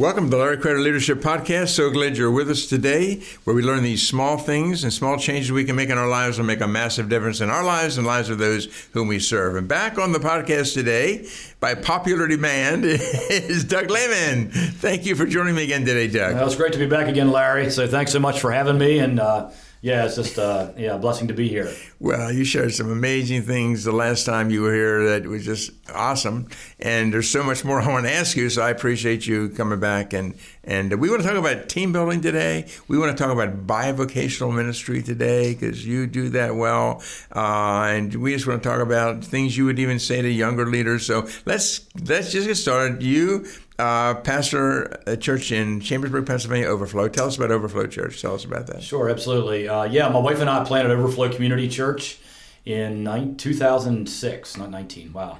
Welcome to the Larry Kreider Leadership Podcast. So glad you're with us today, where we learn these small things and small changes we can make in our lives will make a massive difference in our lives and lives of those whom we serve. And back on the podcast today, by popular demand, is Doug Lehman. Thank you for joining me again today, Doug. Well, it's great to be back again, Larry. So thanks so much for having me. And uh, yeah, it's just uh, yeah, a blessing to be here. Well, you shared some amazing things the last time you were here that was just awesome, and there's so much more I want to ask you. So I appreciate you coming back, and and we want to talk about team building today. We want to talk about bivocational ministry today because you do that well, uh, and we just want to talk about things you would even say to younger leaders. So let's let's just get started. You uh, pastor a church in Chambersburg, Pennsylvania, Overflow. Tell us about Overflow Church. Tell us about that. Sure, absolutely. Uh, yeah, my wife and I planted Overflow Community Church in 2006, not 19. Wow.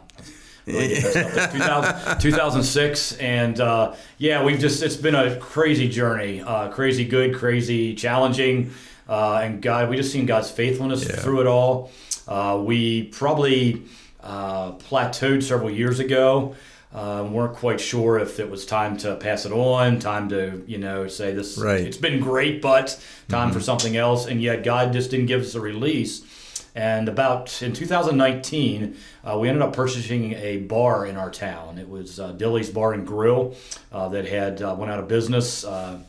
2000, 2006 and uh, yeah we've just it's been a crazy journey uh, crazy good crazy challenging uh, and god we just seen god's faithfulness yeah. through it all uh, we probably uh, plateaued several years ago uh, weren't quite sure if it was time to pass it on, time to you know say this. Right. It's been great, but time mm-hmm. for something else. And yet God just didn't give us a release. And about in 2019, uh, we ended up purchasing a bar in our town. It was uh, Dilly's Bar and Grill uh, that had uh, went out of business. Uh,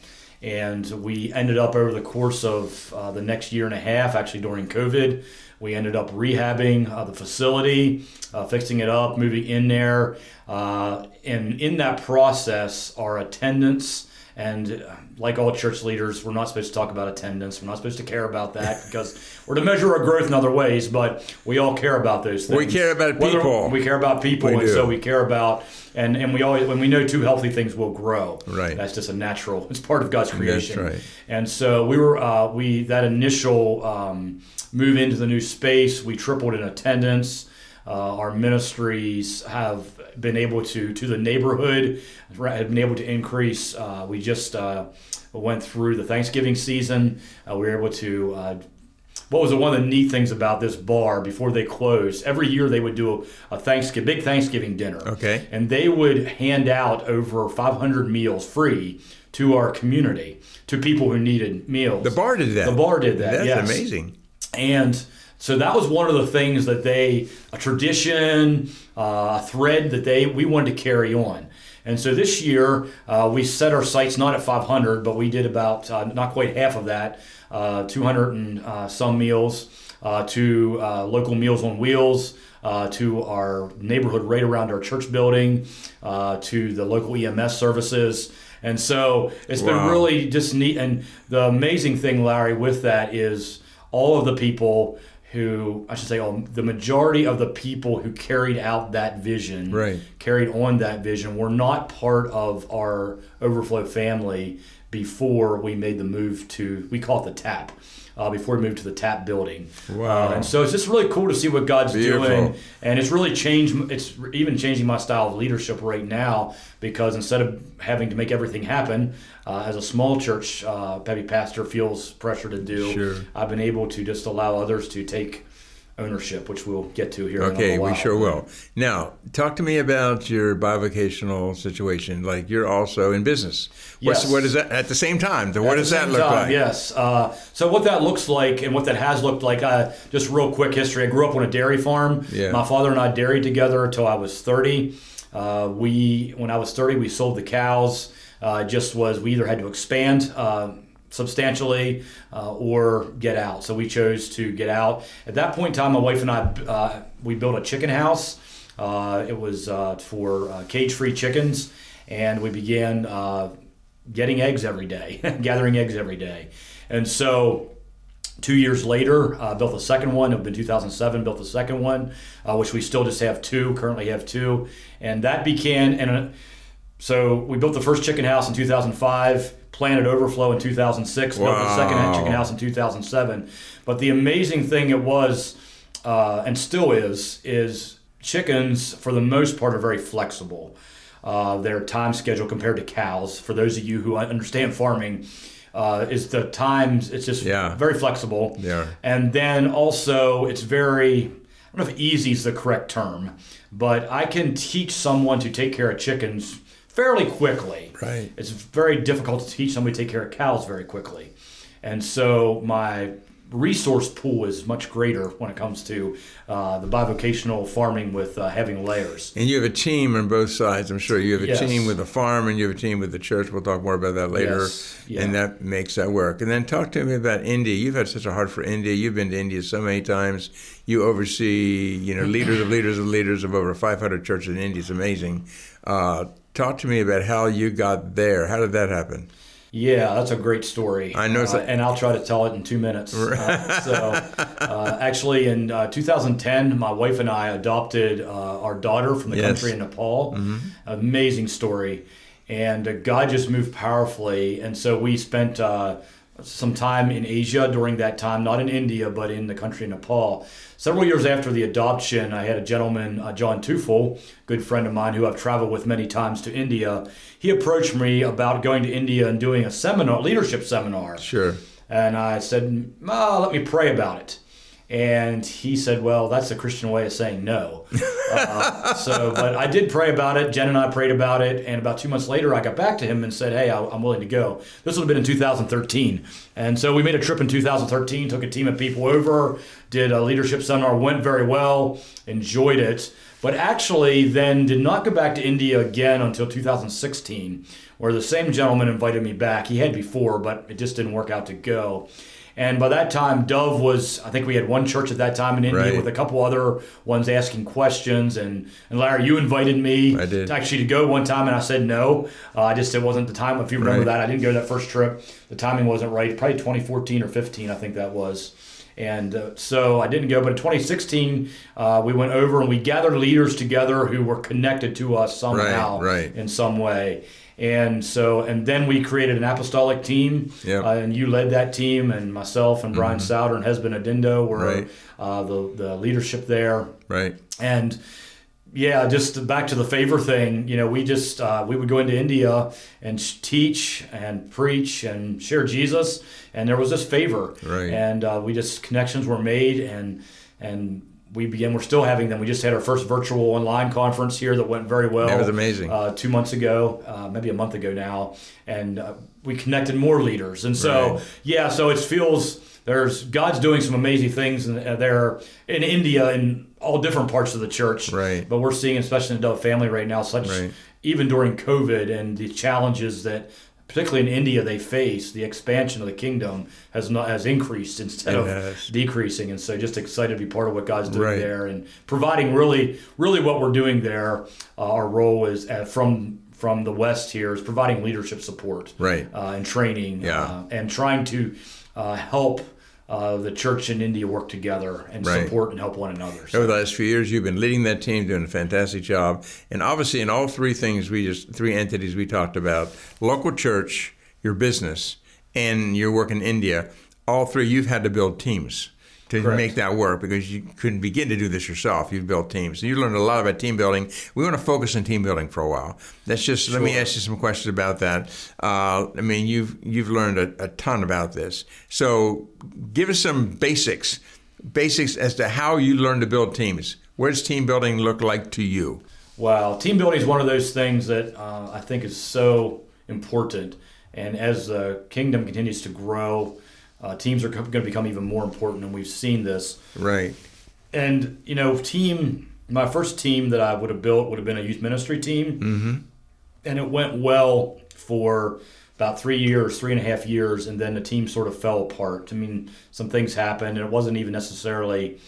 and we ended up over the course of uh, the next year and a half, actually during COVID, we ended up rehabbing the facility, fixing it up, moving in there. and in that process, our attendance and like all church leaders, we're not supposed to talk about attendance. We're not supposed to care about that because we're to measure our growth in other ways, but we all care about those things. We care about people. we care about people, we and do. so we care about and and we always when we know two healthy things will grow. Right. That's just a natural. It's part of God's creation. That's right. And so we were uh, we that initial um, move into the new space, we tripled in attendance. Uh, our ministries have been able to to the neighborhood have been able to increase. Uh, we just uh, went through the Thanksgiving season. Uh, we were able to. Uh, what was one of the neat things about this bar before they closed? Every year they would do a, a Thanksgiving, big Thanksgiving dinner. Okay. And they would hand out over 500 meals free to our community, to people who needed meals. The bar did that. The bar did that. That's yes. amazing. And so that was one of the things that they, a tradition, uh, a thread that they we wanted to carry on. And so this year uh, we set our sights not at 500, but we did about uh, not quite half of that, uh, 200 and uh, some meals uh, to local Meals on Wheels. to our neighborhood right around our church building, to the local EMS services, and so it's wow. been really just neat. And the amazing thing, Larry, with that is all of the people who I should say, oh, the majority of the people who carried out that vision, right. carried on that vision, were not part of our Overflow family before we made the move to, we call it the TAP uh, before we moved to the TAP building. Wow! Uh, and so it's just really cool to see what God's Beautiful. doing, and it's really changed. It's even changing my style of leadership right now because instead of having to make everything happen, uh, as a small church, uh, Peppy pastor feels pressure to do. Sure. I've been able to just allow others to take ownership, which we'll get to here. Okay, we sure will. Now, talk to me about your bivocational situation. Like you're also in business. What's, yes. What is that at the same time? What does that look time, like? Yes. Uh, so what that looks like and what that has looked like. Uh, just real quick history. I grew up on a dairy farm. Yeah. My father and I dairied together until I was 30. Uh, we, when I was 30, we sold the cows. Uh, just was we either had to expand uh, substantially uh, or get out. So we chose to get out. At that point in time, my wife and I uh, we built a chicken house. Uh, it was uh, for uh, cage-free chickens, and we began uh, getting eggs every day, gathering eggs every day. And so Two years later, built the second one. It In 2007, built the second one, which we still just have two. Currently have two, and that began. And so we built the first chicken house in 2005. Planted Overflow in 2006. Built the second Wow. chicken house in 2007. But the amazing thing it was, uh, and still is, is chickens for the most part are very flexible. Uh, their time schedule compared to cows, for those of you who understand farming, uh, is the times. It's just Yeah. very flexible. Yeah. And then also, it's very, I don't know if easy is the correct term, but I can teach someone to take care of chickens fairly quickly. Right. It's very difficult to teach somebody to take care of cows very quickly. And so my resource pool is much greater when it comes to uh, the bivocational farming with uh, having layers. And you have a team on both sides. I'm sure you have a Yes. team with the farm and you have a team with the church. We'll talk more about that later. Yes. Yeah. And that makes that work. And then talk to me about India. You've had such a heart for India. You've been to India so many times. You oversee, you know, leaders of leaders of leaders of over 500 churches in India. It's amazing. Uh, talk to me about how you got there. How did that happen? Yeah, that's a great story. I know uh, and I'll try to tell it in two minutes. Uh, so, uh, actually, in uh, 2010, my wife and I adopted uh, our daughter from the Yes. country in Nepal. Amazing story, and uh, God just moved powerfully. And so we spent uh, some time in Asia during that time, not in India, but in the country of Nepal. Several years after the adoption, I had a gentleman, uh, John Tufel, good friend of mine who I've traveled with many times to India. He approached me about going to India and doing a seminar, leadership seminar. Sure. And I said, oh, let me pray about it. And he said, well, that's a Christian way of saying no. uh, so, but I did pray about it. Jen and I prayed about it. And about two months later, I got back to him and said, hey, I, I'm willing to go. This would have been in 2013. And so we made a trip in 2013, took a team of people over, did a leadership seminar, went very well, enjoyed it. But actually, then did not go back to India again until 2016, where the same gentleman invited me back. He had before, but it just didn't work out to go. And by that time, Dove was, I think we had one church at that time in India Right. with a couple other ones asking questions. And, and Larry, you invited me I did. to actually to go one time, and I said no. Uh, I just, it wasn't the time. If you remember Right. that, I didn't go that first trip. The timing wasn't right. Probably 2014 or 15, I think that was. And uh, so I didn't go. But in 2016, uh, we went over and we gathered leaders together who were connected to us somehow right. in some way. And so, and then we created an apostolic team, Yep. uh, and you led that team, and myself and Brian Sauder and Hesbon Adindo were Right. uh, the the leadership there. Right. And yeah, just back to the favor thing. You know, we just uh, we would go into India and teach and preach and share Jesus, and there was this favor, Right. and uh, we just connections were made, and and we began. We're still having them. We just had our first virtual online conference here that went very well. That was amazing. Uh, two months ago, uh, maybe a month ago now, and uh, we connected more leaders. And so, Right. yeah, so it feels there's God's doing some amazing things in, uh, there in India in all different parts of the church. Right. But we're seeing, especially in the Dove family right now, such Right. even during COVID and the challenges that. Particularly in India, they face the expansion of the kingdom has not has increased instead It of has. decreasing, and so just excited to be part of what God's doing Right. there and providing really, really what we're doing there. Uh, our role is uh, from from the West here is providing leadership support, Right. uh, and training, Yeah. uh, and trying to uh, help uh, the church in India work together and Right. support and help one another. So- Over the last few years, you've been leading that team, doing a fantastic job, and obviously in all three things we just three entities we talked about: local church, your business, and your work in India. All three, you've had to build teams to Correct. make that work because you couldn't begin to do this yourself. You've built teams, you learned a lot about team building. We want to focus on team building for a while. That's just let me ask you some questions about that. Uh, I mean, you've you've learned a, a ton about this. So, give us some basics, basics as to how you learn to build teams. What does team building look like to you? Wow, team building is one of those things that uh, I think is so important. And as the kingdom continues to grow, uh, teams are going to become even more important, and we've seen this. Right. And you know, team. My first team that I would have built would have been a youth ministry team, mm-hmm. and it went well for about three years, three and a half years, and then the team sort of fell apart. I mean, some things happened, and it wasn't even necessarily.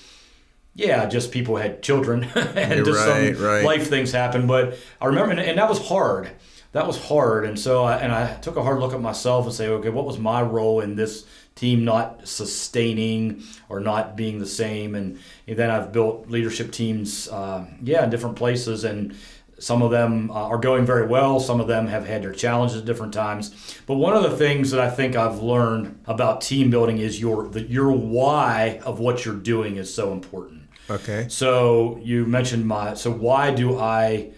Yeah, just people had children and Yeah, just right, some right. life things happened. But I remember, and, and that was hard. That was hard, and so I, and I took a hard look at myself and say, okay, what was my role in this team not sustaining or not being the same. And, and then I've built leadership teams, uh, yeah, in different places. And some of them uh, are going very well. Some of them have had their challenges at different times. But one of the things that I think I've learned about team building is your the, your why of what you're doing is so important. Okay. So you mentioned my so why do I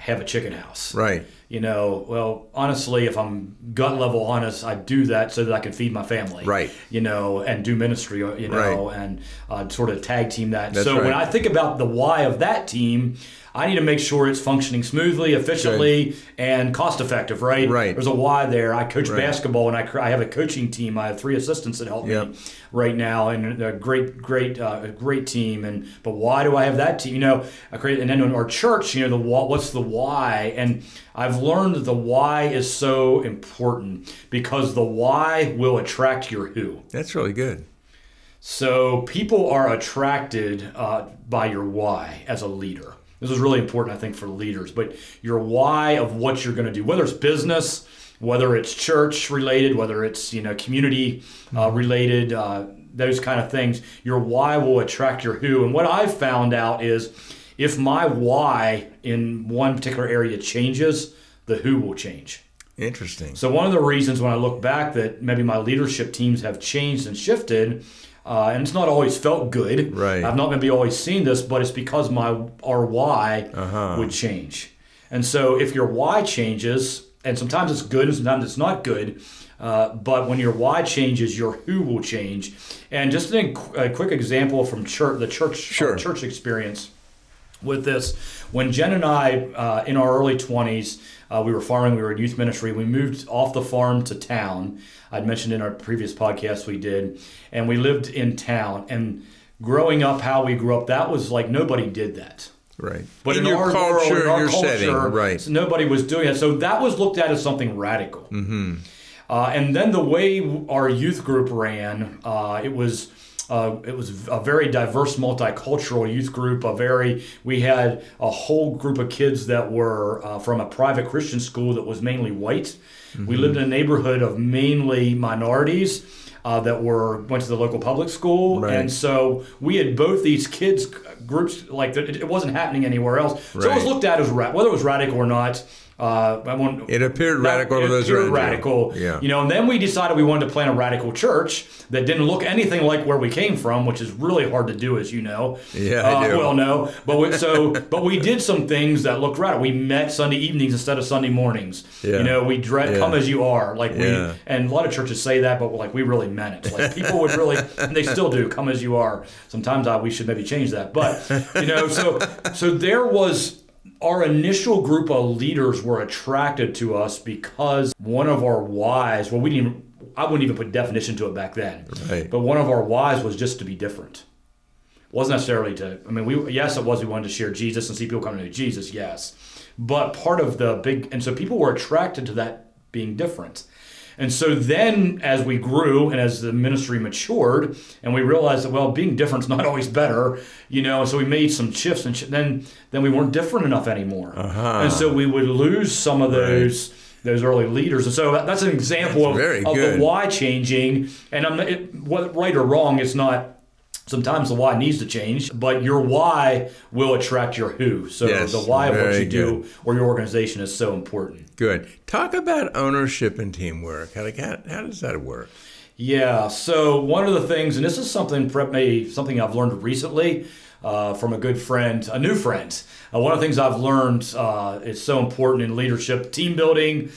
have a chicken house? Right. You know, well, honestly, if I'm gut level honest, I do that so that I can feed my family. Right. You know, and do ministry. You know, Right. and uh, sort of tag team that. That's so when. I think about the why of that team. I need to make sure it's functioning smoothly, efficiently, and cost effective. Right. Right. There's a why there. I coach Right. basketball, and I, I have a coaching team. I have three assistants that help Yep. me right now, and a great, great, uh, a great team. And but why do I have that team? You know, I create, and then in our church, you know, the what's the why? And I've learned that the why is so important because the why will attract your who. That's really good. So people are attracted uh, by your why as a leader. This is really important, I think, for leaders. But your why of what you're going to do, whether it's business, whether it's church related, whether it's you know community uh, related, uh, those kind of things, your why will attract your who. And what I've found out is, if my why in one particular area changes, the who will change. Interesting. So one of the reasons when I look back that maybe my leadership teams have changed and shifted, uh, and it's not always felt good. Right. I've not maybe always seen this, but it's because my our why Uh-huh. would change. And so if your why changes, and sometimes it's good and sometimes it's not good, uh, but when your why changes, your who will change. And just a, a quick example from church, the church Sure. church experience with this. When Jen and I, uh, in our early 20s, uh, we were farming, we were in youth ministry. We moved off the farm to town. I'd mentioned in our previous podcast we did, and we lived in town. And growing up, how we grew up, that was like nobody did that. Right. But in, in, your our culture, world, in our your culture, setting, right? nobody was doing it. So that was looked at as something radical. Mm-hmm. Uh, and then the way our youth group ran, uh, it was. Uh, it was a very diverse, multicultural youth group. A very, we had a whole group of kids that were uh, from a private Christian school that was mainly white. We lived in a neighborhood of mainly minorities uh, that were went to the local public school, Right. and so we had both these kids groups like it, it wasn't happening anywhere else. So it was looked at as whether it was radical or not. Uh, I won't, It appeared that- radical to it those appeared radical. Yeah. You know, and then we decided we wanted to plant a radical church that didn't look anything like where we came from, which is really hard to do, as you know. Yeah, I uh, do. Well, no, but we, so but we did some things that looked radical. We met Sunday evenings instead of Sunday mornings. Yeah. You know, we dre- Yeah. come as you are, like we, and a lot of churches say that, but like we really meant it. Like people would really, and they still do, come as you are. Sometimes I, we should maybe change that, but you know, so so there was our initial group of leaders were attracted to us because one of our whys. Well, we didn't. Even, I wouldn't even put definition to it back then. Right. But one of our whys was just to be different. It wasn't necessarily to. I mean, we yes, it was. We wanted to share Jesus and see people come to know Jesus. Yes, but part of the big and so people were attracted to that being different. And so then, as we grew and as the ministry matured, and we realized that well, being different is not always better, you know. So we made some shifts, and sh- then then we weren't different enough anymore, Uh-huh. and so we would lose some of those those early leaders. And so that's an example of, very of the why changing. And I'm it, whether right or wrong, it's not. Sometimes the why needs to change, but your why will attract your who. So Yes, the why of what you do or your organization is so important. Good. Talk about ownership and teamwork. How, how, how does that work? Yeah. So one of the things, and this is something maybe something I've learned recently uh, from a good friend, a new friend. Uh, one of the things I've learned uh, is so important in leadership, team building,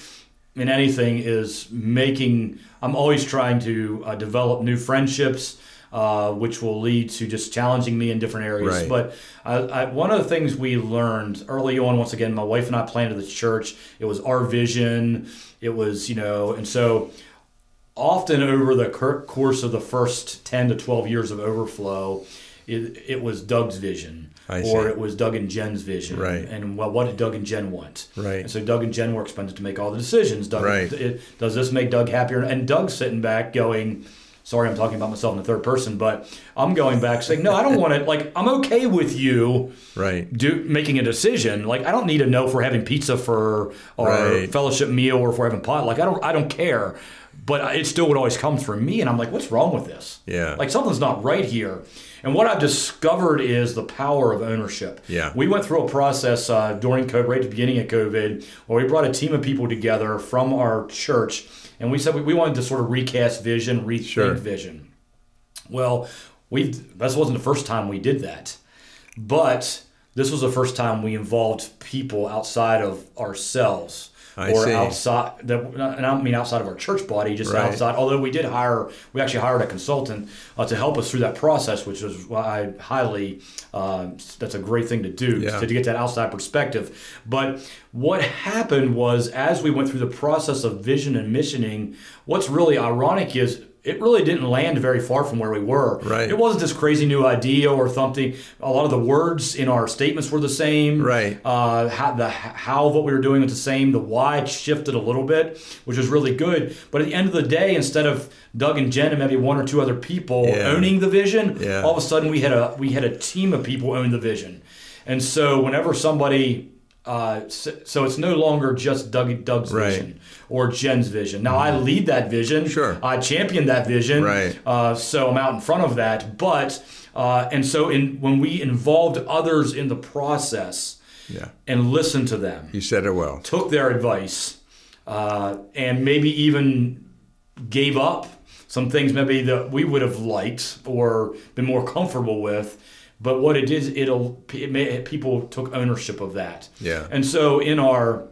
in anything is making. I'm always trying to uh, develop new friendships. Uh, which will lead to just challenging me in different areas. Right. But I, I, one of the things we learned early on, once again, my wife and I planted the church. It was our vision. It was, you know, and so often over the cur- course of the first 10 to 12 years of overflow it, it was doug's vision I or it was doug and jen's vision Right. and well, what did doug and jen want Right. and so doug and jen were expected to make all the decisions doug Right. it, does this make doug happier and doug's sitting back going sorry i'm talking about myself in the third person but i'm going back saying no i don't want to like i'm okay with you Right. do making a decision. Like I don't need to know if we're having pizza for our Right. fellowship meal or if we're having pot. Like I don't I don't care. but it still would always come from me, and I'm like, what's wrong with this? Yeah. like something's not right here. And what I've discovered is the power of ownership. Yeah. We went through a process uh, during COVID, right at the beginning of COVID, where we brought a team of people together from our church, and we said we, we wanted to sort of recast vision, rethink Sure. vision. Well, we this wasn't the first time we did that, but this was the first time we involved people outside of ourselves. I or see. outside, that, and I don't mean outside of our church body, just Right. outside. Although we did hire, we actually hired a consultant uh, to help us through that process, which was why I highly, uh, that's a great thing to do Yeah. to, to get that outside perspective. But what happened was, as we went through the process of vision and missioning, what's really ironic is it really didn't land very far from where we were. Right. It wasn't this crazy new idea or something. A lot of the words in our statements were the same. Right. Uh, how, the how of what we were doing was the same. The why shifted a little bit, which was really good. But at the end of the day, instead of Doug and Jen and maybe one or two other people Yeah. owning the vision, Yeah. all of a sudden we had a we had a team of people own the vision. And so whenever somebody uh, so, so it's no longer just Doug, Doug's Right. vision or Jen's vision. Now I lead that vision. Sure. I champion that vision. Right. Uh, so I'm out in front of that. But uh, and so in when we involved others in the process Yeah. and listened to them, You said it well. took their advice, uh, and maybe even gave up some things maybe that we would have liked or been more comfortable with. But what it is, it'll it may, people took ownership of that. Yeah. And so in our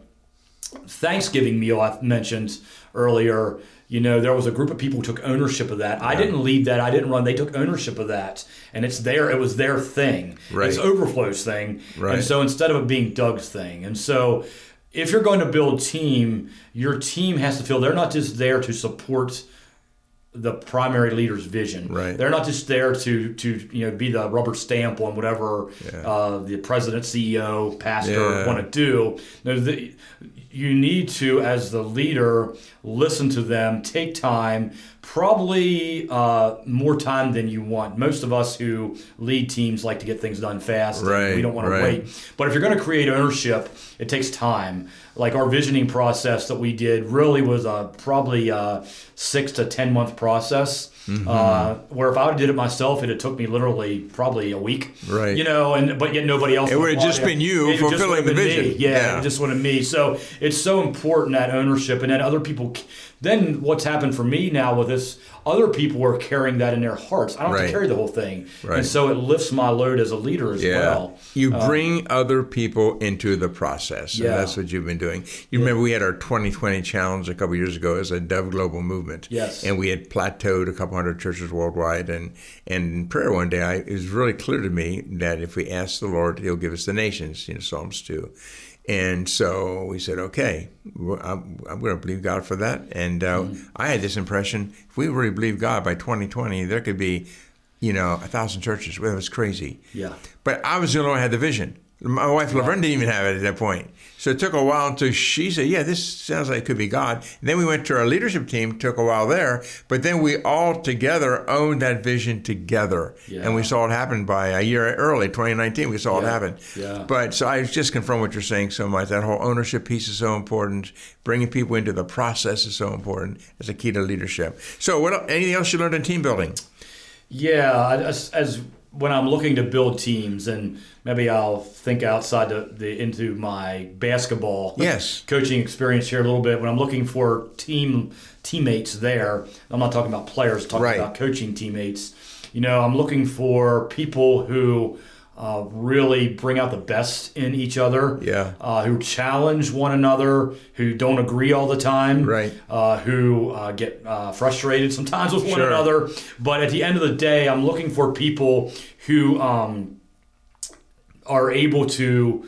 Thanksgiving meal I mentioned earlier, you know, there was a group of people who took ownership of that. I didn't lead that. I didn't run. They took ownership of that, and it's their. It was their thing. Right. It's Overflow's thing. Right. And so instead of it being Doug's thing, and so if you're going to build team, your team has to feel they're not just there to support the primary leader's vision. Right. They're not just there to to you know be the rubber stamp on whatever uh, the president, CEO, pastor Yeah. want to do. No, the, you need to, as the leader, listen to them, take time, probably uh, more time than you want. Most of us who lead teams like to get things done fast. Right, we don't want right. to wait. But if you're going to create ownership, it takes time. Like our visioning process that we did really was a probably a six to ten month process. Mm-hmm. Uh, where if I would have did it myself, it had took me literally probably a week. Right. You know, and but yet nobody else. It would would've just been you It fulfilling the been me. vision. Yeah, Yeah. it just wanted me. So it's so important that ownership, and that other people. Then what's happened for me now with this? Other people are carrying that in their hearts. I don't have to carry the whole thing, Right. and so it lifts my load as a leader as Yeah. well. You um, bring other people into the process. And Yeah. that's what you've been doing. You remember we had our 2020 challenge a couple years ago as a Dove Global Movement. Yes. And we had plateaued a couple hundred churches worldwide. And, and in prayer one day, I, it was really clear to me that if we ask the Lord, He'll give us the nations, you know, Psalms 2. And so we said, okay, I'm, I'm going to believe God for that. And uh, Mm-hmm. I had this impression if we really believe God by 2020, there could be, you know, a thousand churches. Well, it was crazy. Yeah. But I was the only one who had the vision. My wife Laverne didn't even have it at that point. So it took a while until she said, "Yeah, this sounds like it could be God." And then we went to our leadership team. Took a while there, but then we all together owned that vision together, Yeah. and we saw it happen by a year early, 2019. We saw it happen. Yeah. But so I just confirm what you're saying so much. That whole ownership piece is so important. Bringing people into the process is so important. It's a key to leadership. So, what? Anything else you learned in team building? Yeah, as, as when I'm looking to build teams, and maybe I'll think outside the, the into my basketball Yes. coaching experience here a little bit. When I'm looking for team teammates there, I'm not talking about players, I'm talking Right. about coaching teammates. You know, I'm looking for people who uh, really bring out the best in each other. Yeah. Uh, who challenge one another, who don't agree all the time. Right. Uh, who uh, get uh, frustrated sometimes with one Sure. another. But at the end of the day, I'm looking for people who um, are able to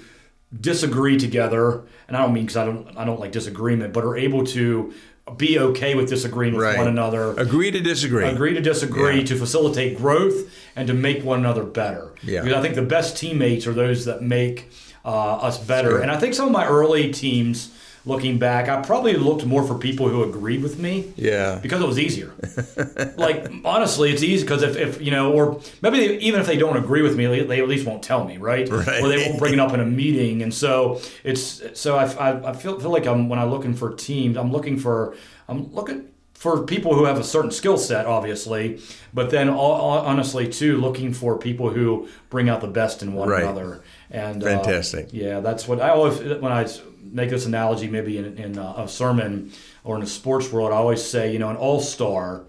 disagree together. And I don't mean because I don't I don't like disagreement, but are able to be okay with disagreeing with Right. one another. Agree to disagree. Agree to disagree Yeah. to facilitate growth and to make one another better. Yeah. Because I think the best teammates are those that make uh, us better. Sure. And I think some of my early teams, looking back, I probably looked more for people who agreed with me Yeah. because it was easier. like honestly, it's easy because if, if you know, or maybe they, even if they don't agree with me, they, they at least won't tell me, right? Right. Or they won't bring it up in a meeting, and so it's so I, I, I feel feel like I'm when I'm looking for teams, I'm looking for I'm looking for people who have a certain skill set, obviously, but then honestly too, looking for people who bring out the best in one Right. another. And uh, Fantastic. yeah, that's what I always when I make this analogy, maybe in, in uh, a sermon or in the sports world, I always say, you know, an all star,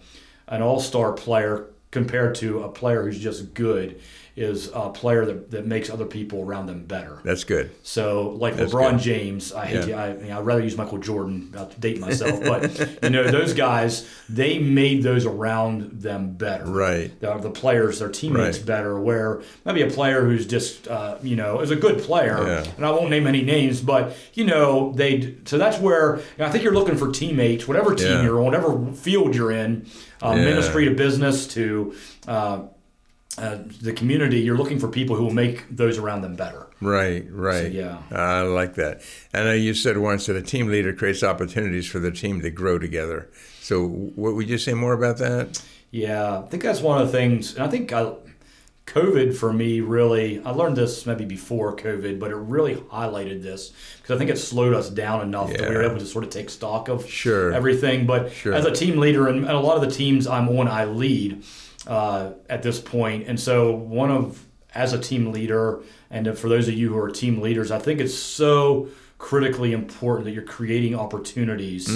an all star player compared to a player who's just good is a player that, that makes other people around them better. That's good. So, like That's LeBron good. James, I hate Yeah. to, I, I mean, I'd rather use Michael Jordan, to date myself, but you know, those guys, they made those around them better. Right. The, the players, their teammates Right. better. Where maybe a player who's just, uh, you know, is a good player, Yeah. and I won't name any names, but you know, they. So that's where you know, I think you're looking for teammates, whatever team Yeah. you're on, whatever field you're in, uh, ministry to business to. Uh, uh, the community, you're looking for people who will make those around them better. Right, right. yeah. I like that. I know you said once that a team leader creates opportunities for the team to grow together. So, what would you say more about that? Yeah, I think that's one of the things, and I think I, COVID for me really, I learned this maybe before COVID, but it really highlighted this because I think it slowed us down enough that we were able to sort of take stock of Sure. everything. But Sure. as a team leader, and, and a lot of the teams I'm on, I lead uh, at this point, and so one of as a team leader, and for those of you who are team leaders, I think it's so critically important that you're creating opportunities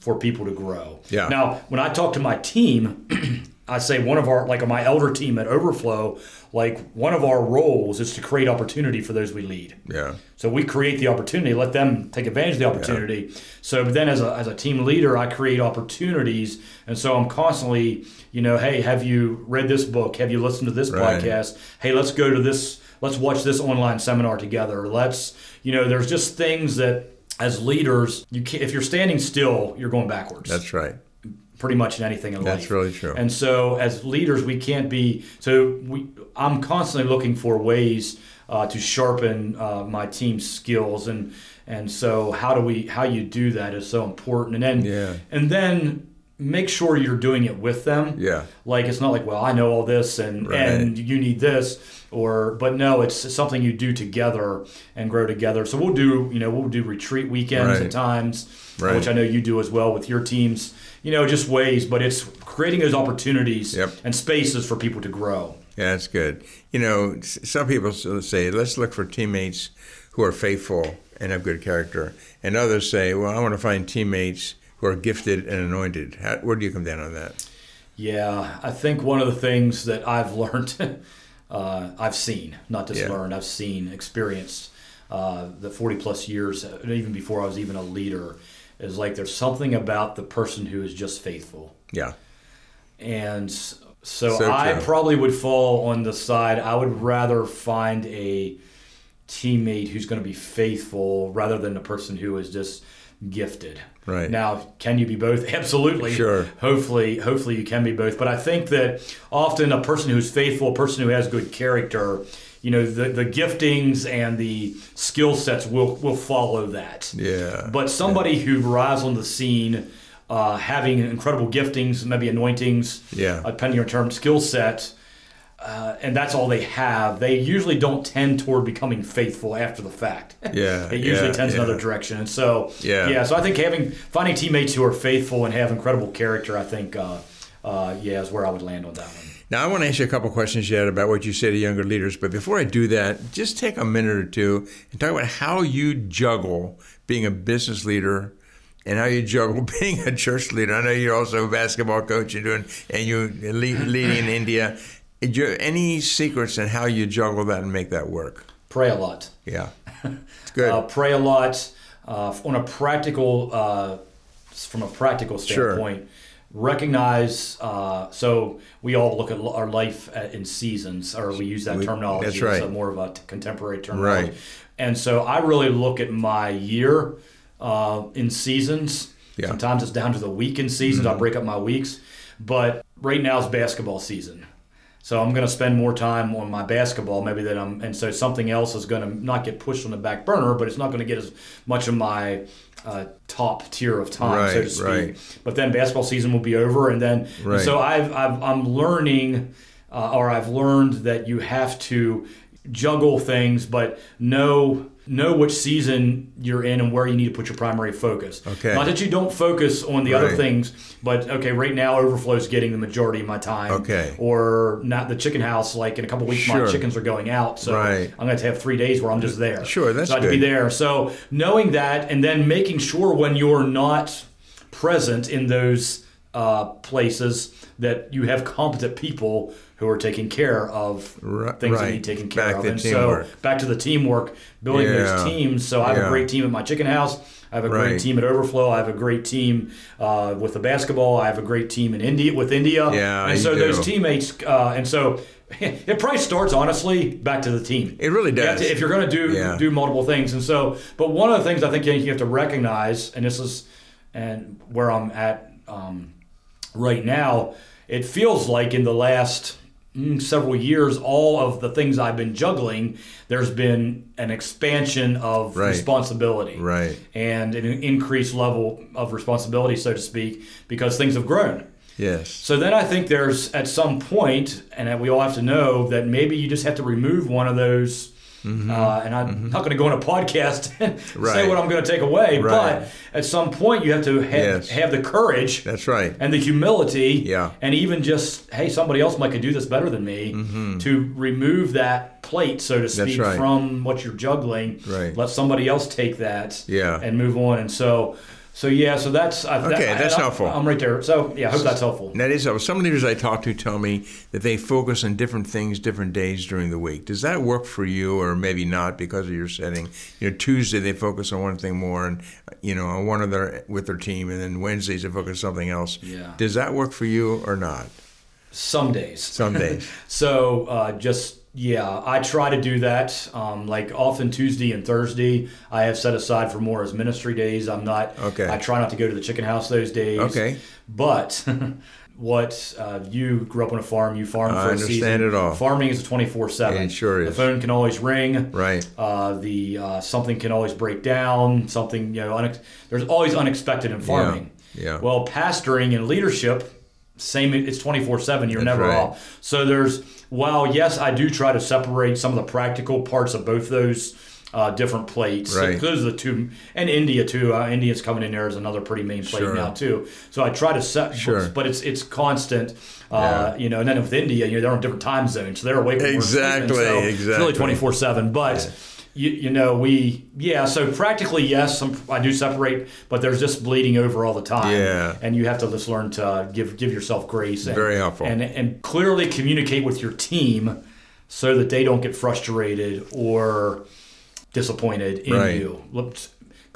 for people to grow. Mm. Yeah. Now, when I talk to my team, I say one of our like my elder team at Overflow, like one of our roles is to create opportunity for those we lead. Yeah. So we create the opportunity, let them take advantage of the opportunity. So, but then as a, as a team leader, I create opportunities. And so I'm constantly, you know, hey, have you read this book? Have you listened to this Right. podcast? Hey, let's go to this, let's watch this online seminar together. Let's, you know, there's just things that as leaders, you can if you're standing still, you're going backwards That's right. Pretty much in anything in That's life. That's really true. And so, as leaders, we can't be. So, we. I'm constantly looking for ways uh, to sharpen uh, my team's skills, and and so how do we? How you do that is so important. And then Yeah. and then make sure you're doing it with them. Yeah. Like it's not like, well, I know all this and Right. and you need this or but no, it's something you do together and grow together. So we'll do, you know, we'll do retreat weekends Right. at times, Right. which I know you do as well with your teams. You know, just ways, but it's creating those opportunities Yep. and spaces for people to grow. Yeah, that's good. You know, some people say, let's look for teammates who are faithful and have good character. And others say, well, I want to find teammates who are gifted and anointed. How, where do you come down on that? Yeah, I think one of the things that I've learned, uh, I've seen, not just Yeah. learned, I've seen, experienced uh, the 40 plus years, even before I was even a leader, is like there's something about the person who is just faithful. Yeah. And so, So I true. probably would fall on the side, I would rather find a teammate who's going to be faithful rather than a person who is just gifted. Right. Now, can you be both? Absolutely. Sure. Hopefully, hopefully you can be both. But I think that often a person who's faithful, a person who has good character, you know, the, the giftings and the skill sets will will follow that. Yeah. But somebody who arrives on the scene, uh, having incredible giftings, maybe anointings, Yeah. uh, depending on your term, skill set, uh, and that's all they have, they usually don't tend toward becoming faithful after the fact. Yeah, it usually yeah, tends yeah. another direction. And so, Yeah. yeah, so I think having finding teammates who are faithful and have incredible character, I think, uh, uh, yeah, is where I would land on that one. Now, I want to ask you a couple questions yet about what you say to younger leaders. But before I do that, just take a minute or two and talk about how you juggle being a business leader and how you juggle being a church leader. I know you're also a basketball coach and doing and you lead, leading in India. Any secrets in how you juggle that and make that work? Pray a lot. Yeah, it's good. Uh, pray a lot uh, on a practical, uh, from a practical standpoint. Sure. Recognize. Uh, so we all look at l- our life at, in seasons, or we use that We- terminology. that's It's right. a more of a t- contemporary terminology. Right. And so I really look at my year uh, in seasons. Yeah. Mm-hmm. Sometimes it's down to the week in seasons. I break up my weeks, but right now is basketball season. So I'm going to spend more time on my basketball, maybe that I'm, and so something else is going to not get pushed on the back burner, but it's not going to get as much of my uh, top tier of time, so to speak. right. But then basketball season will be over, and then and so I've, I've I'm learning, uh, or I've learned that you have to juggle things, but know know which season you're in and where you need to put your primary focus. Okay. Not that you don't focus on the other things, but okay, right now overflow is getting the majority of my time. Okay. Or not the chicken house. Like in a couple weeks, Sure. my chickens are going out, so Right. I'm going to have three days where I'm just there. Sure, that's so I have to be there. So knowing that, and then making sure when you're not present in those uh, places that you have competent people who are taking care of things that right. need taken care Back of. And teamwork. so back to the teamwork, building Yeah. those teams. So I have Yeah. a great team at my chicken house. I have a Right. great team at Overflow. I have a great team uh, with the basketball. I have a great team in India with India. Yeah, and you so those teammates, uh, and so it probably starts honestly back to the team. It really You does. to- if you're going to do Yeah. do multiple things, and so, but one of the things I think you have to recognize, and this is, and where I'm at um, right now, it feels like in the last Mm, several years, all of the things I've been juggling, there's been an expansion of Right. responsibility, Right. and an increased level of responsibility, so to speak, because things have grown. Yes. So then I think there's at some point, and we all have to know that maybe you just have to remove one of those. Uh, and I'm not going to go on a podcast and say Mm-hmm. What I'm going to take away, Right. but at some point you have to have, Yes. have the courage That's right. and the humility, Yeah. and even just hey, somebody else might could do this better than me, to remove that plate, so to speak, Mm-hmm. right. from what you're juggling. Right. Let somebody else take that, Yeah. and move on. And so, so yeah, so that's I, Okay, that, that's I- helpful. I'm right there. So yeah, I hope that's helpful. That is, some leaders I talk to tell me that they focus on different things, different days during the week. Does that work for you, or maybe not because of your setting? You know, Tuesday they focus on one thing more, and you know, on one of their with their team, and then Wednesdays they focus on something else. Yeah. Does that work for you or not? Some days. Some days. So uh, just yeah, I try to do that. Um, like often Tuesday and Thursday, I have set aside for more as ministry days. I'm not. Okay. I try not to go to the chicken house those days. Okay. But what uh, you grew up on a farm, you farm I for a understand season. it all. Farming is a twenty four seven. It sure The phone can always ring. Right. Uh, the uh, something can always break down. Something you know. Unex- there's always unexpected in farming. Yeah. Well, pastoring and leadership, same. It's twenty four seven. You're That's never right. off. So there's while yes, I do try to separate some of the practical parts of both those. Uh, different plates. Right. Those are the two, and India too. Uh, India's coming in there as another pretty main plate Sure. now too. So I try to set, Sure. but it's it's constant. Uh, You know, and then with India, you know, they're on different time zones, so they're awake. when we're. Exactly, It's exactly. really twenty four seven. But you, you know, we yeah. So practically, yes, some, I do separate, but there's just bleeding over all the time. Yeah. and you have to just learn to uh, give give yourself grace. And, Very helpful. And and clearly communicate with your team so that they don't get frustrated or disappointed in Right. you.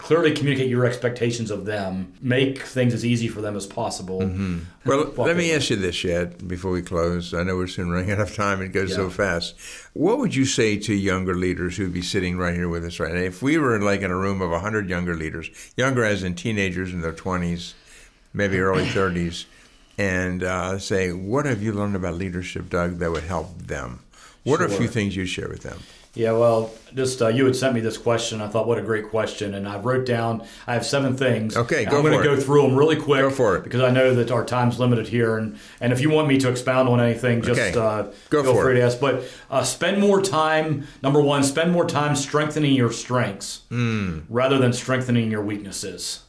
Clearly communicate your expectations of them. Make things as easy for them as possible. Mm-hmm. Well, let me ask you this yet before we close. I know we're soon running out of time. It goes so fast. What would you say to younger leaders who'd be sitting right here with us right now? If we were like in a room of 100 younger leaders, younger as in teenagers in their 20s, maybe early 30s, and uh, say, what have you learned about leadership, Doug, that would help them? What are a few things you'd share with them? Yeah, well, just uh, you had sent me this question. I thought, what a great question, and I wrote down. I have seven things. Okay, go I'm going to go through them really quick. Go for it. because I know that our time's limited here, and and if you want me to expound on anything, just Okay, uh, go feel free it. to ask. But uh, spend more time. Number one, spend more time strengthening your strengths Hmm. rather than strengthening your weaknesses.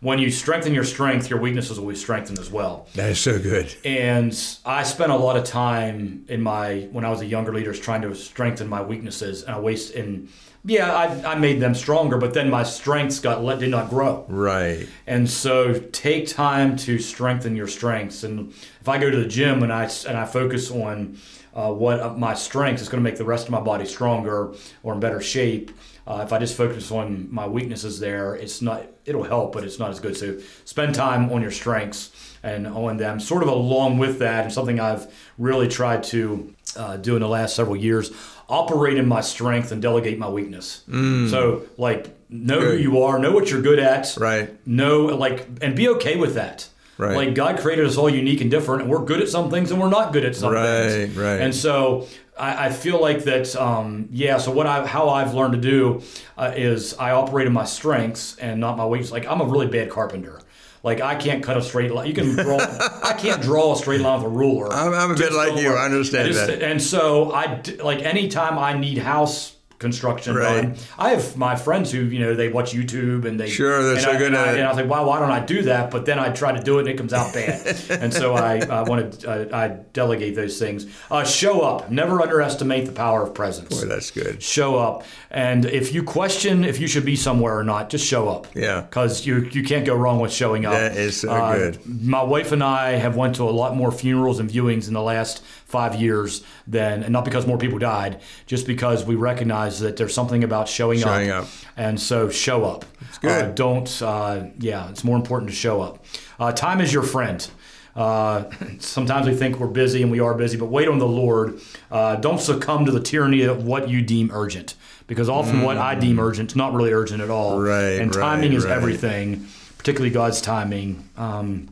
When you strengthen your strength, your weaknesses will be strengthened as well. That is so good. And I spent a lot of time in my when I was a younger leader trying to strengthen my weaknesses, and I waste and yeah, I, I made them stronger, but then my strengths got let did not grow. Right. And so take time to strengthen your strengths. And if I go to the gym and I and I focus on uh, what my strengths is going to make the rest of my body stronger or in better shape. Uh, if I just focus on my weaknesses there, it's not. It'll help, but it's not as good. So spend time on your strengths and on them. Sort of along with that, and something I've really tried to uh, do in the last several years, operate in my strength and delegate my weakness. So like know Good. who you are, know what you're good at, Right. know like and be okay with that Right. like god created us all unique and different and we're good at some things and we're not good at some things Right, right. and so I, I feel like that um, yeah so what i how i've learned to do uh, is i operate in my strengths and not my weaknesses like i'm a really bad carpenter Like I can't cut a straight line. You can draw. I can't draw a straight line with a ruler. I'm, I'm a bit like you. work. I understand Just- that. And so I like anytime I need house construction Right. done. I have my friends who you know they watch YouTube and they Sure, they're and so I, good and I, at it. and I was like, wow, why don't I do that? But then I try to do it and it comes out bad. and so I, I want to I, I delegate those things. Uh, show up. Never underestimate the power of presence Boy, that's good. show up. And if you question if you should be somewhere or not, just show up. Yeah. Because you you can't go wrong with showing up. That is so Uh, good. My wife and I have went to a lot more funerals and viewings in the last five years than, and not because more people died, just because we recognize that there's something about showing, Showing up. And so show up. It's good. Uh, don't. Uh, yeah, it's more important to show up. Uh, time is your friend. Uh, sometimes we think we're busy and we are busy, but wait on the Lord. Uh, don't succumb to the tyranny of what you deem urgent, because often what I deem urgent is not really urgent at all. Mm. Right, and right, timing is right. everything, particularly God's timing. Um,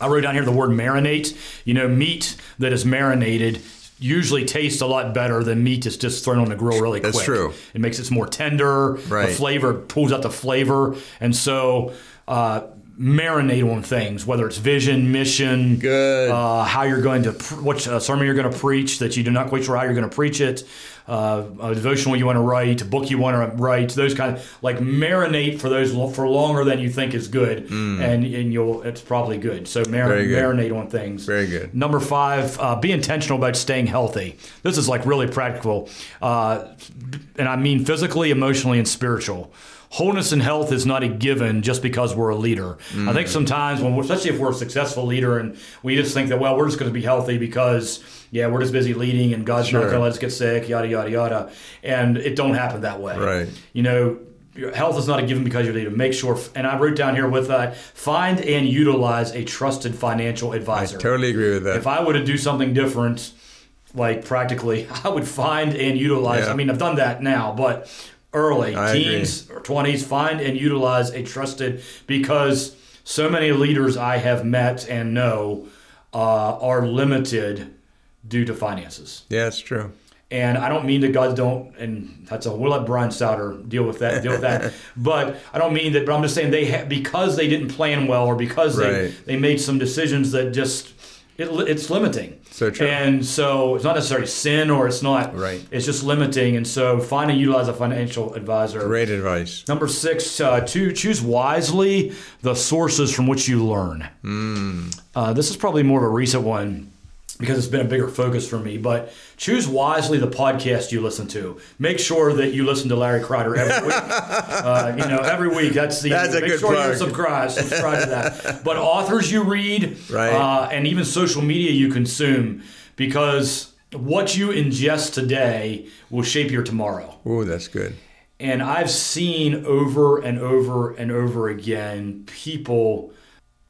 I wrote down here the word marinate. You know, meat that is marinated usually tastes a lot better than meat that's just thrown on the grill really quick. That's true. It makes it more tender. Right. The flavor pulls out the flavor, and so uh, marinate on things, whether it's vision, mission, Good. uh, how you're going to pr- what uh, sermon you're going to preach that you do not quite sure how you're going to preach it, uh, a devotional you want to write, a book you want to write, those kind of like marinate for those for longer than you think is good, and and you'll it's probably good. So mar- Mm. Good. marinate on things. Very good. Number five, uh, be intentional about staying healthy. This is like really practical, uh, and I mean physically, emotionally, and spiritual. Wholeness and health is not a given just because we're a leader. I think sometimes, when we're, especially if we're a successful leader, and we just think that well, we're just going to be healthy because yeah, we're just busy leading, and God's not going to let us get sick, yada yada yada, and it don't happen that way. Right. You know, your health is not a given because you're leader. Make sure, and I wrote down here with that, find and utilize a trusted financial advisor. I totally agree with that. If I were to do something different, like practically, I would find and utilize. Yeah. I mean, I've done that now, but early I agree. teens or twenties, find and utilize a trusted because so many leaders I have met and know uh, are limited due to finances. yeah, it's true. And I don't mean that God don't, and that's a we'll let Brian Sauder deal with that, deal with that. But I don't mean that. But I'm just saying they ha- because they didn't plan well, or because they Right. they made some decisions that just it, it's limiting. So true. And so it's not necessarily sin, or it's not. Right. It's just limiting. And so find and utilize a financial advisor. Great advice. Number six, uh, to choose wisely the sources from which you learn. Hmm. Uh, this is probably more of a recent one because it's been a bigger focus for me. But choose wisely the podcast you listen to. Make sure that you listen to Larry Kreider every week. uh, you know, every week. That's the That's a make good sure plug. you subscribe. Subscribe to that. But authors you read, Right. uh, and even social media you consume, because what you ingest today will shape your tomorrow. Oh, that's good. And I've seen over and over and over again people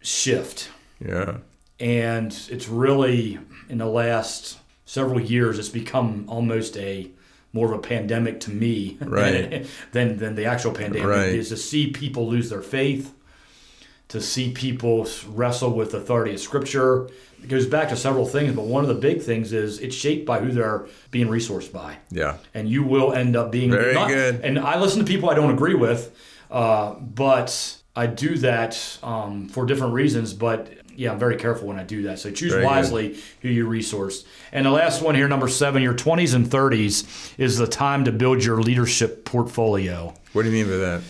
shift. Yeah. And it's really, in the last several years, it's become almost a more of a pandemic to me Right. than, than the actual pandemic Right. is to see people lose their faith, to see people wrestle with authority of Scripture. It goes back to several things, but one of the big things is it's shaped by who they're being resourced by Yeah. and you will end up being Very not- good. And I listen to people I don't agree with, uh, but I do that um, for different reasons. But yeah, I'm very careful when I do that. So choose Very good. wisely who you resource. And the last one here, number seven, your 20s and 30s is the time to build your leadership portfolio. What do you mean by that?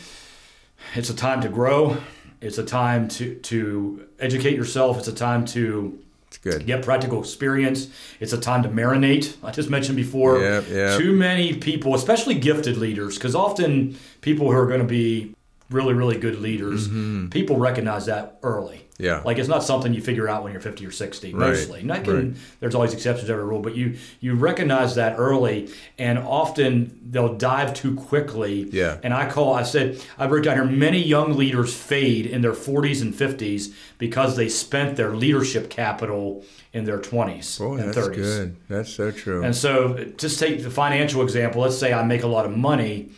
It's a time to grow. It's a time to to educate yourself. It's a time to It's good. get practical experience. It's a time to marinate. I just mentioned before. Yep, yep. Too many people, especially gifted leaders, because often people who are going to be really, really good leaders, people recognize that early. Mm-hmm. Yeah. Like it's not something you figure out when you're 50 or 60, Right, mostly. Can, right. There's always exceptions to every rule, but you you recognize that early, and often they'll dive too quickly. Yeah. And I call, I said, I wrote down here, many young leaders fade in their 40s and 50s because they spent their leadership capital in their 20s Boy, and that's 30s. good. That's so true. And so, just take the financial example. Let's say I make a lot of money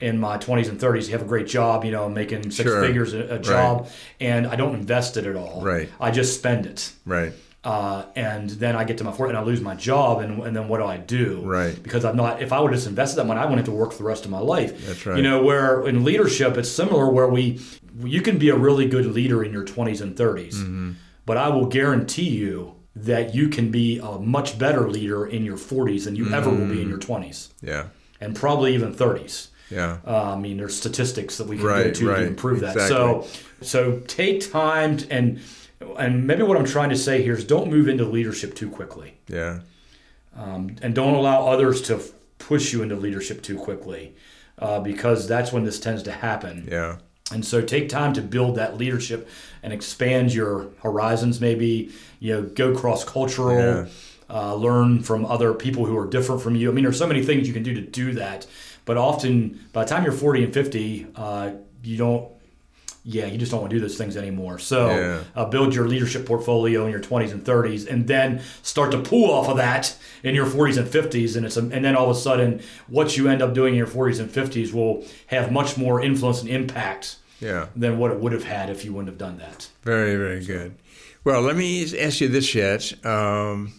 in my 20s and 30s. You have a great job, you know, making six Sure. figures a, a job, and I don't invest it at all. Right. I just spend it. right. Uh, and then I get to my fourth and I lose my job, and, and then what do I do? Right. Because I'm not. If I would have just invested that money, I wouldn't have to work for the rest of my life. That's right. You know, where in leadership it's similar, where we you can be a really good leader in your 20s and 30s, Mm-hmm. but I will guarantee you that you can be a much better leader in your 40s than you ever will be in your 20s, Yeah. and probably even 30s. Yeah. Uh, I mean, there's statistics that we can go to right, to improve that. exactly. So, so take time to, and and maybe what I'm trying to say here is don't move into leadership too quickly, Yeah. um, and don't allow others to push you into leadership too quickly, uh, because that's when this tends to happen. Yeah. And so take time to build that leadership and expand your horizons. Maybe you know go cross cultural. Yeah. Uh, learn from other people who are different from you. I mean, there's so many things you can do to do that, but often by the time you're 40 and 50, uh, you don't. Yeah, you just don't want to do those things anymore. So Yeah. uh, build your leadership portfolio in your 20s and 30s, and then start to pull off of that in your 40s and 50s. And it's a, and then all of a sudden, what you end up doing in your 40s and 50s will have much more influence and impact Yeah. than what it would have had if you wouldn't have done that. Very, very good. Well, let me ask you this yet. Um,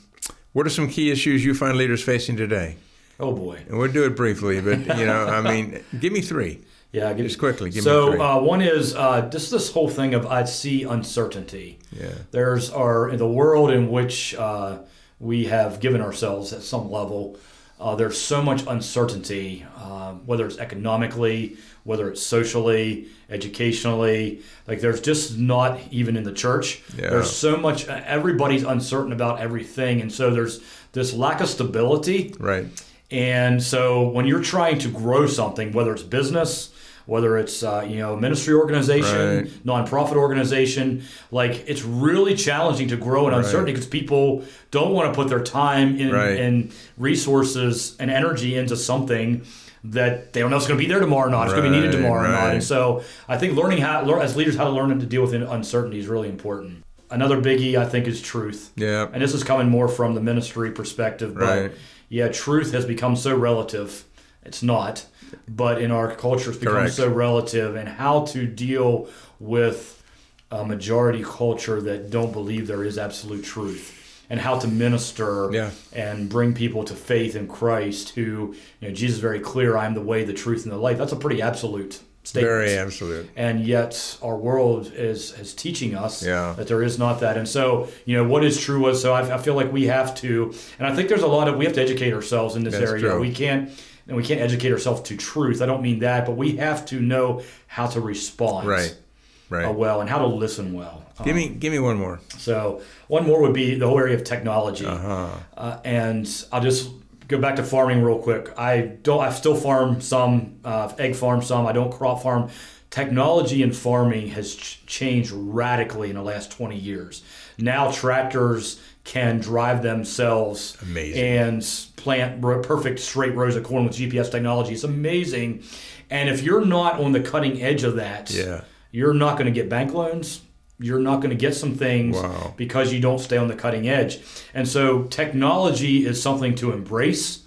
what are some key issues you find leaders facing today? Oh boy. And we'll do it briefly, but you know, I mean, give me three. Yeah, get Just quickly, give me so three. uh, one is uh, just this whole thing of I see uncertainty. Yeah. There's our in the world in which uh, we have given ourselves at some level. Uh, there's so much uncertainty, uh, whether it's economically, whether it's socially, educationally. Like there's just not even in the church. Yeah. There's so much. Everybody's uncertain about everything, and so there's this lack of stability. Right. And so when you're trying to grow something, whether it's business, whether it's uh, you know ministry organization, Right. nonprofit organization, like it's really challenging to grow in uncertainty because people don't want to put their time in, Right. and resources and energy into something that they don't know if it's going to be there tomorrow or not. It's going to be needed Right, tomorrow or not. And so I think learning how as leaders how to learn to deal with uncertainty is really important. Another biggie I think is truth. Yeah. And this is coming more from the ministry perspective, but Right. Yeah, truth has become so relative. It's not, but in our culture, it's become Correct. so relative. And how to deal with a majority culture that don't believe there is absolute truth, and how to minister Yeah. and bring people to faith in Christ. Who, you know, Jesus is very clear: "I am the way, the truth, and the life." That's a pretty absolute statement Very absolute. and yet our world is is teaching us Yeah. that there is not that and so you know what is true was so I, I feel like we have to and i think there's a lot of we have to educate ourselves in this That's area true. we can't and we can't educate ourselves to truth i don't mean that but we have to know how to respond Right. Right. uh, well and how to listen well give me give me one more. so one more would be the whole area of technology, Uh-huh. uh, and I'll just go back to farming real quick. I don't. I still farm some, uh, egg farm some. I don't crop farm. Technology in farming has ch- changed radically in the last twenty years. Now tractors can drive themselves Amazing. and plant perfect straight rows of corn with GPS technology. It's amazing, and if you're not on the cutting edge of that, Yeah. you're not going to get bank loans. You're not going to get some things Wow. because you don't stay on the cutting edge. And so technology is something to embrace.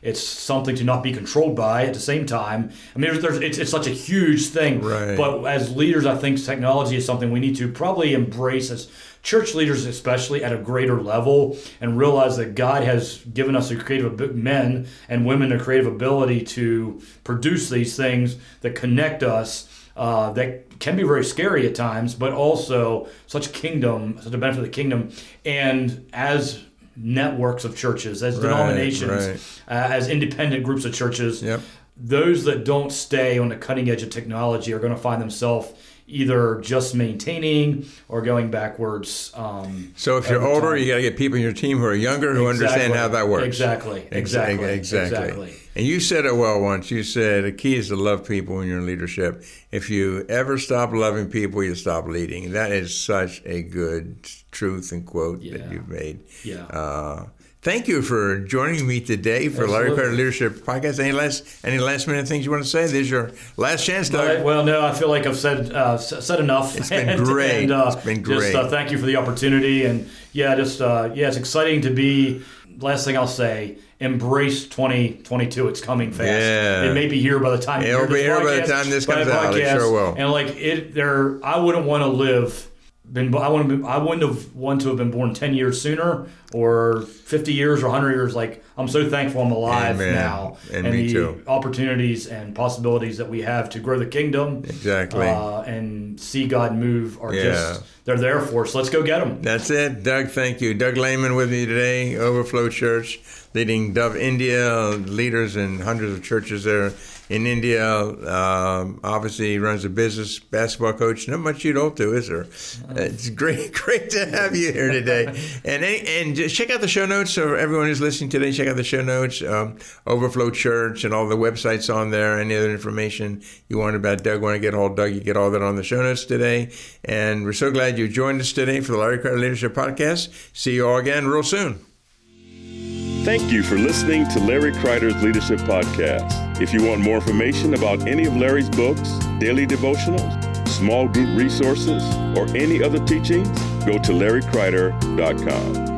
It's something to not be controlled by at the same time. I mean, it's, it's such a huge thing. Right. But as leaders, I think technology is something we need to probably embrace as church leaders, especially at a greater level, and realize that God has given us a creative men and women a creative ability to produce these things that connect us. Uh, that can be very scary at times, but also such kingdom, such a benefit of the kingdom. And as networks of churches, as Right, denominations, right. uh, as independent groups of churches, Yep. those that don't stay on the cutting edge of technology are going to find themselves either just maintaining or going backwards. Um, So if you're older, time. you got to get people in your team who are younger who understand how that works. Exactly. Exactly. Exactly. Exactly. And you said it well once. You said the key is to love people when you're in leadership. If you ever stop loving people, you stop leading. That is such a good truth and quote that you've made. Yeah. Uh, thank you for joining me today for Larry Absolutely. Kreider Leadership Podcast. Any last any last minute things you want to say? This is your last chance, Doug. Well, well, no, I feel like I've said uh, said enough. It's been And- great. and, uh, It's been Just great. uh, thank you for the opportunity, and yeah, just uh, yeah, it's exciting to be. Last thing I'll say: embrace 2022. It's coming fast. Yeah. It may be here by the time It'll be here by the time this comes the out. It podcast. sure will. And like it, there, I wouldn't want to live been I wouldn't I wouldn't have wanted to have been born ten years sooner or fifty years or hundred years. Like I'm so thankful I'm alive Amen. now, And and, the too. opportunities and possibilities that we have to grow the kingdom Exactly. uh, and see God move are Yeah. just they're there for us. Let's go get them. That's it. Doug, thank you. Doug Lehman with me today, Overflow Church, leading Dove India, leaders in hundreds of churches there in India. Um, obviously, he runs a business, basketball coach. Not much you don't do, is there? It's great, great to have you here today. And and just check out the show notes. So everyone who's listening today, check out the show notes, um, Overflow Church, and all the websites on there. Any other information you want about Doug, want to get hold of Doug, you get all that on the show notes today. And we're so glad you joined us today for the Larry Kreider Leadership Podcast. See you all again real soon. Thank you for listening to Larry Kreider's Leadership Podcast. If you want more information about any of Larry's books, daily devotionals, small group resources, or any other teachings, go to larrykreider.com.